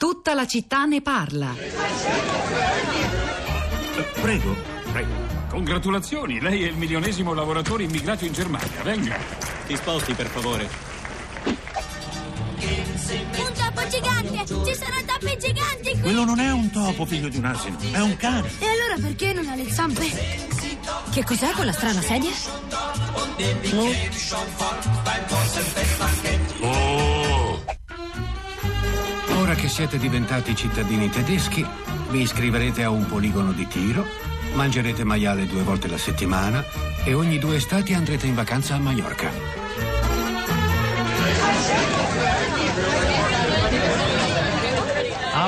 Tutta la città ne parla. Prego, prego. Congratulazioni, lei è il milionesimo lavoratore immigrato in Germania. Venga. Ti sposti, per favore. Un topo gigante! Ci sono topi giganti qui! Quello non è un topo, figlio di un asino, è un cane. E allora perché non ha le zampe? Che cos'è quella strana sedia? Oh! Siete diventati cittadini tedeschi, vi iscriverete a un poligono di tiro, mangerete maiale due volte la settimana e ogni due estati andrete in vacanza a Mallorca.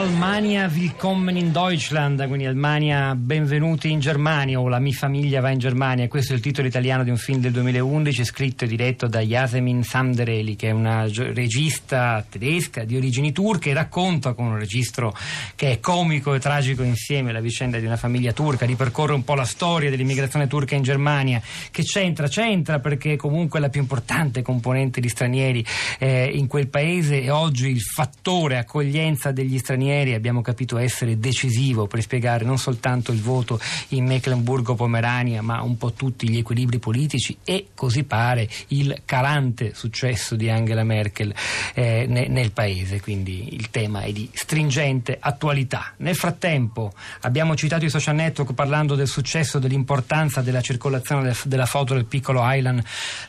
Almania Willkommen in Deutschland, quindi Almania benvenuti in Germania o La mia famiglia va in Germania. Questo è il titolo italiano di un film del 2011 scritto e diretto da Yasemin Samdereli, che è una regista tedesca di origini turche e racconta con un registro che è comico e tragico insieme la vicenda di una famiglia turca, ripercorre un po' la storia dell'immigrazione turca in Germania, che c'entra, c'entra perché comunque è la più importante componente di stranieri eh, in quel paese e oggi il fattore accoglienza degli stranieri stranieri abbiamo capito essere decisivo per spiegare non soltanto il voto in Mecklenburgo-Pomerania, ma un po' tutti gli equilibri politici e così pare il calante successo di Angela Merkel eh, ne, nel paese. Quindi il tema è di stringente attualità. Nel frattempo abbiamo citato i social network parlando del successo, dell'importanza della circolazione del, della foto del piccolo Island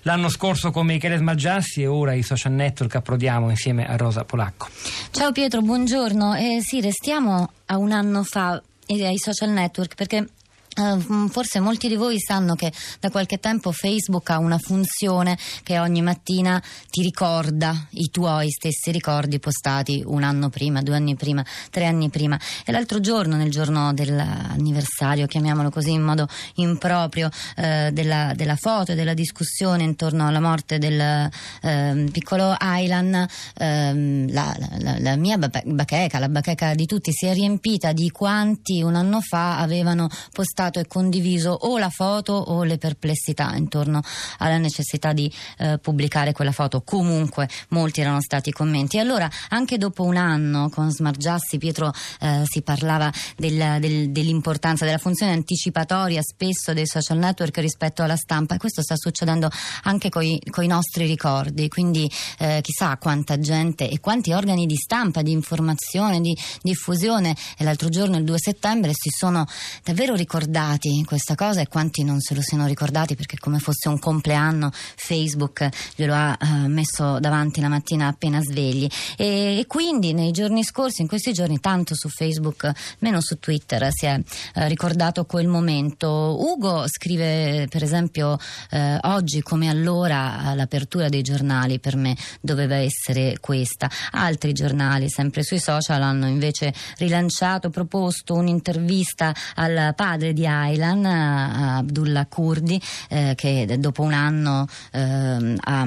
l'anno scorso con Michele Smargiassi e ora i social network approdiamo insieme a Rosa Polacco. Ciao Pietro, buongiorno. Eh, sì, restiamo a un anno fa e ai social network perché Uh, forse molti di voi sanno che da qualche tempo Facebook ha una funzione che ogni mattina ti ricorda i tuoi stessi ricordi postati un anno prima, due anni prima, tre anni prima. E l'altro giorno, nel giorno dell'anniversario, chiamiamolo così in modo improprio, uh, della, della, foto e della discussione intorno alla morte del uh, piccolo Aylan, ehm, la, la, la, mia bacheca, la bacheca di tutti, si è riempita di quanti un anno fa avevano postato postato e condiviso o la foto o le perplessità intorno alla necessità di eh, pubblicare quella foto. Comunque molti erano stati i commenti. Allora anche dopo un anno con Smargiassi Pietro eh, si parlava del, del, dell'importanza della funzione anticipatoria spesso dei social network rispetto alla stampa e questo sta succedendo anche con i nostri ricordi. Quindi eh, chissà quanta gente e quanti organi di stampa, di informazione, di diffusione e l'altro giorno il 2 settembre si sono davvero ricordati ricordati questa cosa e quanti non se lo siano ricordati perché come fosse un compleanno Facebook glielo ha uh, messo davanti la mattina appena svegli e, e, quindi nei giorni scorsi, in questi giorni tanto su Facebook meno su Twitter si è uh, ricordato quel momento. Ugo scrive per esempio uh, oggi come allora l'apertura dei giornali per me doveva essere questa. Altri giornali sempre sui social hanno invece rilanciato, proposto un'intervista al padre di Aylan, Abdullah Kurdi, eh, che dopo un anno eh, ha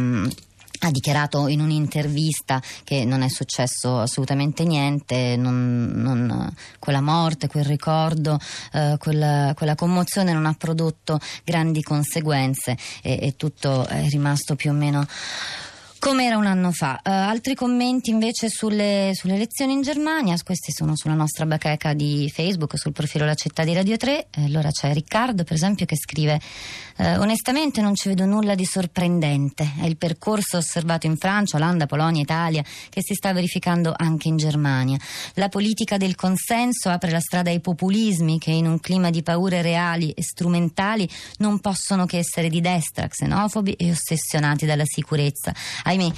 ha dichiarato in un'intervista che non è successo assolutamente niente, non, non, quella morte, quel ricordo, eh, quella, quella, commozione non ha prodotto grandi conseguenze e, e tutto è rimasto più o meno come era un anno fa. Uh, altri commenti invece sulle, sulle, elezioni in Germania, questi sono sulla nostra bacheca di Facebook, sul profilo La Città di Radio 3. Eh, allora c'è Riccardo, per esempio, che scrive: uh, Onestamente non ci vedo nulla di sorprendente. È il percorso osservato in Francia, Olanda, Polonia, Italia, che si sta verificando anche in Germania. La politica del consenso apre la strada ai populismi che, in un clima di paure reali e strumentali, non possono che essere di destra, xenofobi e ossessionati dalla sicurezza. Ai ahimè,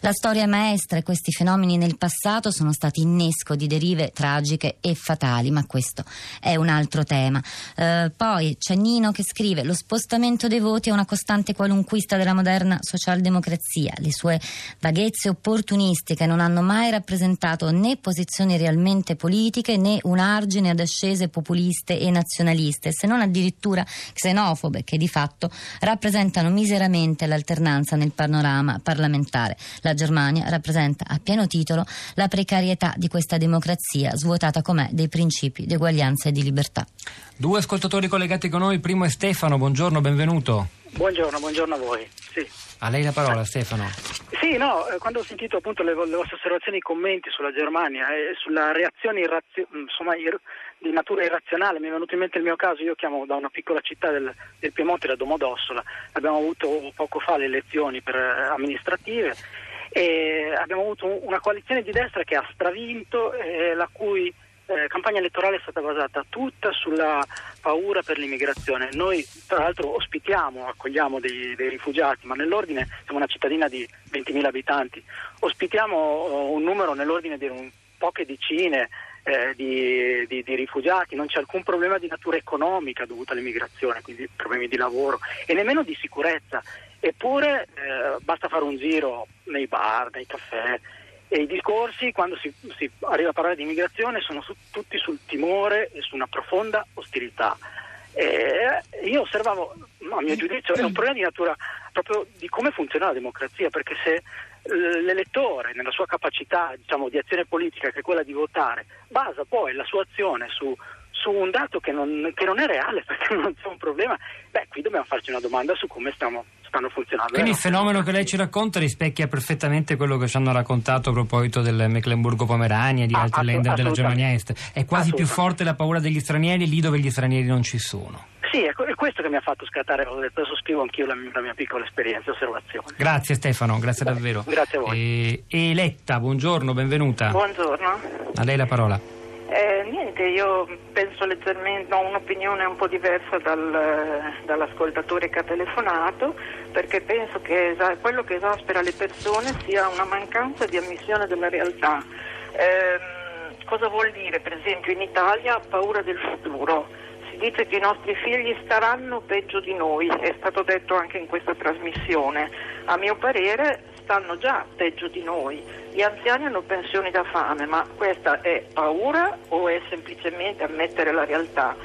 la storia è maestra e questi fenomeni nel passato sono stati innesco di derive tragiche e fatali, ma questo è un altro tema. Eh, poi c'è Nino che scrive: Lo spostamento dei voti è una costante qualunquista della moderna socialdemocrazia. Le sue vaghezze opportunistiche non hanno mai rappresentato né posizioni realmente politiche né un argine ad ascese populiste e nazionaliste, se non addirittura xenofobe, che di fatto rappresentano miseramente l'alternanza nel panorama parlamentare parlamentare. La Germania rappresenta a pieno titolo la precarietà di questa democrazia svuotata com'è dei principi di uguaglianza e di libertà. Due ascoltatori collegati con noi, il primo è Stefano, buongiorno, benvenuto. Buongiorno, buongiorno a voi. Sì. A lei la parola, Stefano. Sì, no, eh, quando ho sentito appunto le, le vostre osservazioni e i commenti sulla Germania e sulla reazione irrazio- insomma, ir- di natura irrazionale, mi è venuto in mente il mio caso, io chiamo da una piccola città del, del Piemonte, da Domodossola, abbiamo avuto poco fa le elezioni per, eh, amministrative e abbiamo avuto un- una coalizione di destra che ha stravinto e la cui eh, campagna elettorale è stata basata tutta sulla paura per l'immigrazione. Noi tra l'altro ospitiamo, accogliamo dei, dei rifugiati, ma nell'ordine siamo una cittadina di 20.000 abitanti, ospitiamo oh, un numero nell'ordine di un, poche decine eh, di, di- di rifugiati, non c'è alcun problema di natura economica dovuto all'immigrazione, quindi problemi di lavoro e nemmeno di sicurezza. Eppure eh, basta fare un giro nei bar, nei caffè e i discorsi quando si, si arriva a parlare di immigrazione sono su- tutti sul timore e su una profonda ostilità. E io osservavo, a mio giudizio, è un problema di natura proprio di come funziona la democrazia, perché se eh, l'elettore nella sua capacità diciamo, di azione politica, che è quella di votare, basa poi la sua azione su, su un dato che non, che non è reale, perché non c'è un problema, beh, qui dobbiamo farci una domanda su come stiamo, stanno funzionando. Quindi le il fenomeno che lei ci racconta rispecchia perfettamente quello che ci hanno raccontato a proposito del Mecklenburgo-Pomerania e di Ah, altri länder della. Germania Est. È quasi più forte la paura degli stranieri lì dove gli stranieri non ci sono. Sì, è, que- è questo che mi ha fatto scattare, ho detto, adesso scrivo anch'io la, mia- la mia piccola esperienza osservazione. Grazie Stefano, grazie davvero. Grazie a voi. E, Eletta, buongiorno, benvenuta. Buongiorno. A lei la parola. Eh, niente, io penso leggermente, ho un'opinione un po' diversa dal- dall'ascoltatore che ha telefonato, perché penso che esa- quello che esaspera le persone sia una mancanza di ammissione della realtà. Ehm, cosa vuol dire? Per esempio in Italia paura del futuro. Si dice che i nostri figli staranno peggio di noi, è stato detto anche in questa trasmissione. A mio parere stanno già peggio di noi. Gli anziani hanno pensioni da fame, ma questa è paura o è semplicemente ammettere la realtà?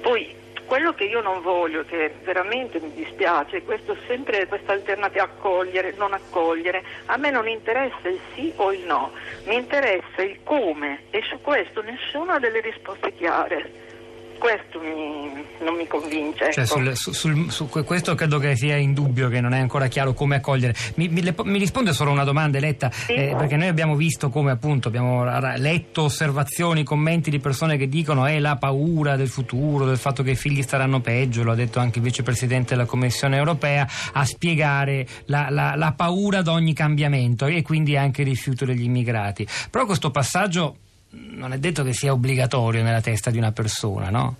Poi quello che io non voglio, che veramente mi dispiace, è sempre questa alternativa accogliere, non accogliere. A me non interessa il sì o il no, mi interessa il come e su questo nessuno ha delle risposte chiare. Questo mi- non mi convince. Cioè, ecco. sul- su, sul- su que- questo credo che sia indubbio, che non è ancora chiaro come accogliere. Mi, mi- mi risponde solo una domanda, Eletta, eh, perché noi abbiamo visto come appunto abbiamo letto osservazioni, commenti di persone che dicono è la paura del futuro, del fatto che i figli staranno peggio, lo ha detto anche il vicepresidente della Commissione europea, a spiegare la, la- la paura di ogni cambiamento e quindi anche il rifiuto degli immigrati. Però questo passaggio non è detto che sia obbligatorio nella testa di una persona, no?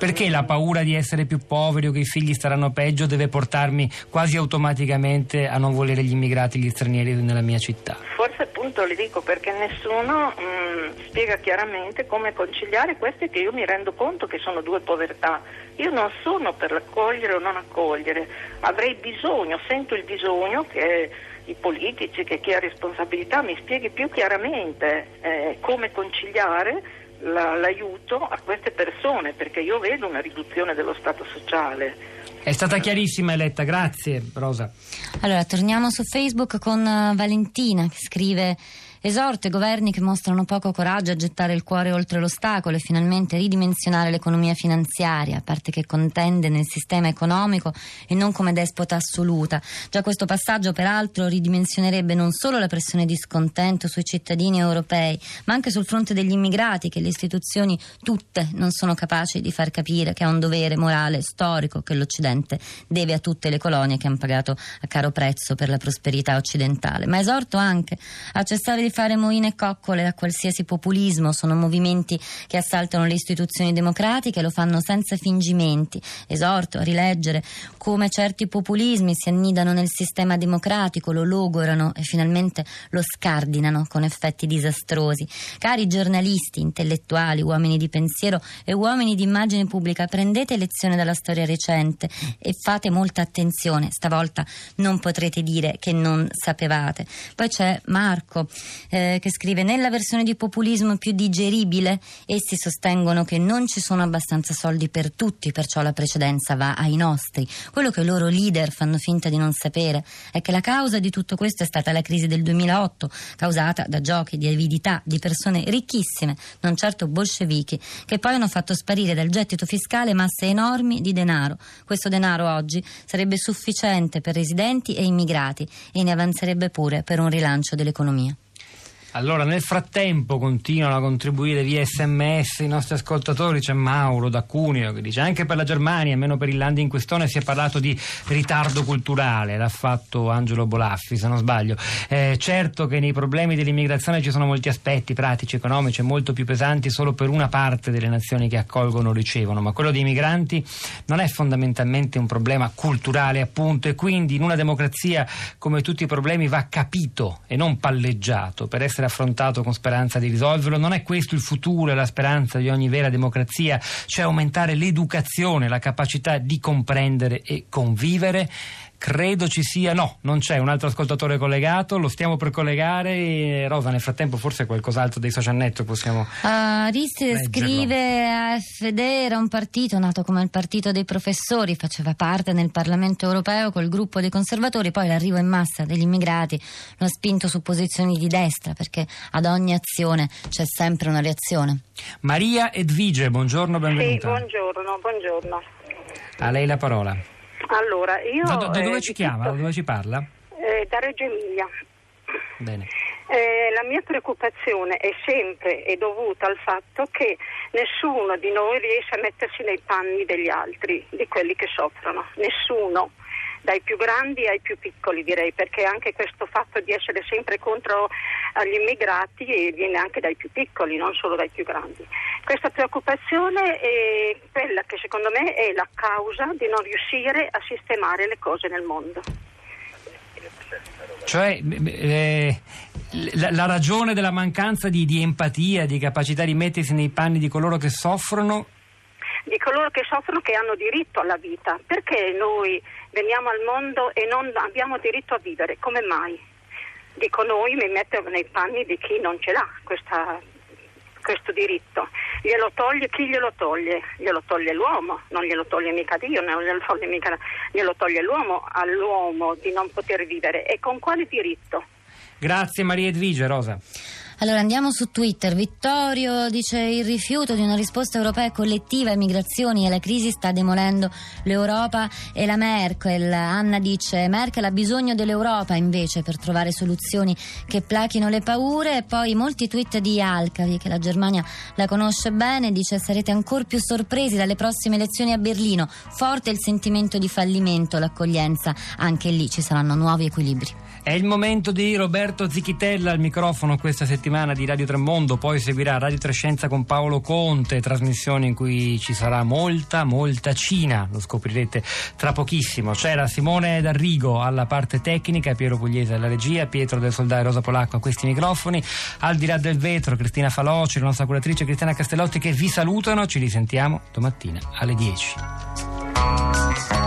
Perché la paura di essere più poveri o che i figli staranno peggio deve portarmi quasi automaticamente a non volere gli immigrati, gli stranieri nella mia città? Forse appunto le dico perché nessuno mh, spiega chiaramente come conciliare queste che io mi rendo conto che sono due povertà. Io non sono per l'accogliere o non accogliere, avrei bisogno, sento il bisogno che i politici, che chi ha responsabilità mi spieghi più chiaramente eh, come conciliare la- l'aiuto a queste persone, perché io vedo una riduzione dello Stato sociale. È stata chiarissima Eletta, grazie Rosa. Allora, torniamo su Facebook con eh, Valentina che scrive Esorto i governi che mostrano poco coraggio a gettare il cuore oltre l'ostacolo e finalmente ridimensionare l'economia finanziaria, parte che contende nel sistema economico e non come despota assoluta. Già questo passaggio, peraltro, ridimensionerebbe non solo la pressione di scontento sui cittadini europei, ma anche sul fronte degli immigrati che le istituzioni tutte non sono capaci di far capire che è un dovere morale storico che l'Occidente deve a tutte le colonie che hanno pagato a caro prezzo per la prosperità occidentale. Ma esorto anche a cessare di fare moine e coccole a qualsiasi populismo, sono movimenti che assaltano le istituzioni democratiche e lo fanno senza fingimenti. Esorto a rileggere come certi populismi si annidano nel sistema democratico, lo logorano e finalmente lo scardinano con effetti disastrosi. Cari giornalisti, intellettuali, uomini di pensiero e uomini di immagine pubblica, prendete lezione dalla storia recente e fate molta attenzione. Stavolta non potrete dire che non sapevate. Poi c'è Marco eh, che scrive nella versione di populismo più digeribile essi sostengono che non ci sono abbastanza soldi per tutti, perciò la precedenza va ai nostri. Quello che i loro leader fanno finta di non sapere è che la causa di tutto questo è stata la crisi del 2008, causata da giochi di avidità di persone ricchissime, non certo bolscevichi, che poi hanno fatto sparire dal gettito fiscale masse enormi di denaro. Questo denaro oggi sarebbe sufficiente per residenti e immigrati e ne avanzerebbe pure per un rilancio dell'economia. Allora, nel frattempo continuano a contribuire via sms i nostri ascoltatori. C'è Mauro da Cuneo che dice anche per la Germania, almeno per il land in questione, si è parlato di ritardo culturale. L'ha fatto Angelo Bolaffi, se non sbaglio. Eh, certo che nei problemi dell'immigrazione ci sono molti aspetti pratici, economici, molto più pesanti solo per una parte delle nazioni che accolgono o ricevono, ma quello dei migranti non è fondamentalmente un problema culturale, appunto, e quindi in una democrazia come tutti i problemi va capito e non palleggiato per essere essere affrontato con speranza di risolverlo. Non è questo il futuro e la speranza di ogni vera democrazia, cioè aumentare l'educazione, la capacità di comprendere e convivere. Credo ci sia, no, non c'è un altro ascoltatore collegato, lo stiamo per collegare. Rosa, nel frattempo forse qualcos'altro dei social network possiamo. Aristide leggerlo. scrive AFD era un partito nato come il partito dei professori, faceva parte nel Parlamento europeo col gruppo dei conservatori, poi l'arrivo in massa degli immigrati lo ha spinto su posizioni di destra perché ad ogni azione c'è sempre una reazione. Maria Edvige, buongiorno, Sì, benvenuta. buongiorno, buongiorno. A lei la parola. Allora, io... Da, da- da dove eh, ci chiama? Da dove ci parla? eh, da Reggio Emilia. Bene. Eh, la mia preoccupazione è sempre e dovuta al fatto che nessuno di noi riesce a mettersi nei panni degli altri, di quelli che soffrono. Nessuno, dai più grandi ai più piccoli direi, perché anche questo fatto di essere sempre contro agli immigrati eh, viene anche dai più piccoli, non solo dai più grandi. Questa preoccupazione è quella che secondo me è la causa di non riuscire a sistemare le cose nel mondo. Cioè, eh, la, la ragione della mancanza di, di empatia, di capacità di mettersi nei panni di coloro che soffrono di coloro che soffrono che hanno diritto alla vita. Perché noi veniamo al mondo e non abbiamo diritto a vivere? Come mai? Dico noi, mi metto nei panni di chi non ce l'ha questa- questo diritto. Glielo toglie chi glielo toglie? Glielo toglie l'uomo, non glielo toglie mica Dio, non glielo toglie, mica, glielo toglie l'uomo all'uomo di non poter vivere. E con quale diritto? Grazie Maria Edvige, Rosa. Allora andiamo su Twitter. Vittorio dice il rifiuto di una risposta europea collettiva ai migrazioni e alla crisi sta demolendo l'Europa e la Merkel. Anna dice Merkel ha bisogno dell'Europa invece per trovare soluzioni che plachino le paure. E poi molti tweet di Alcavi che la Germania la conosce bene. Dice sarete ancora più sorpresi dalle prossime elezioni a Berlino. Forte il sentimento di fallimento, l'accoglienza. Anche lì ci saranno nuovi equilibri. È il momento di Roberto Zichitella al microfono questa settimana di Radio Tremondo, poi seguirà Radio Trescenza con Paolo Conte, trasmissione in cui ci sarà molta, molta Cina, lo scoprirete tra pochissimo. C'era Simone D'Arrigo alla parte tecnica, Piero Pugliese alla regia, Pietro del Soldai Rosa Polacco a questi microfoni, al di là del vetro Cristina Faloci, la nostra curatrice Cristiana Castellotti che vi salutano, ci risentiamo domattina alle 10.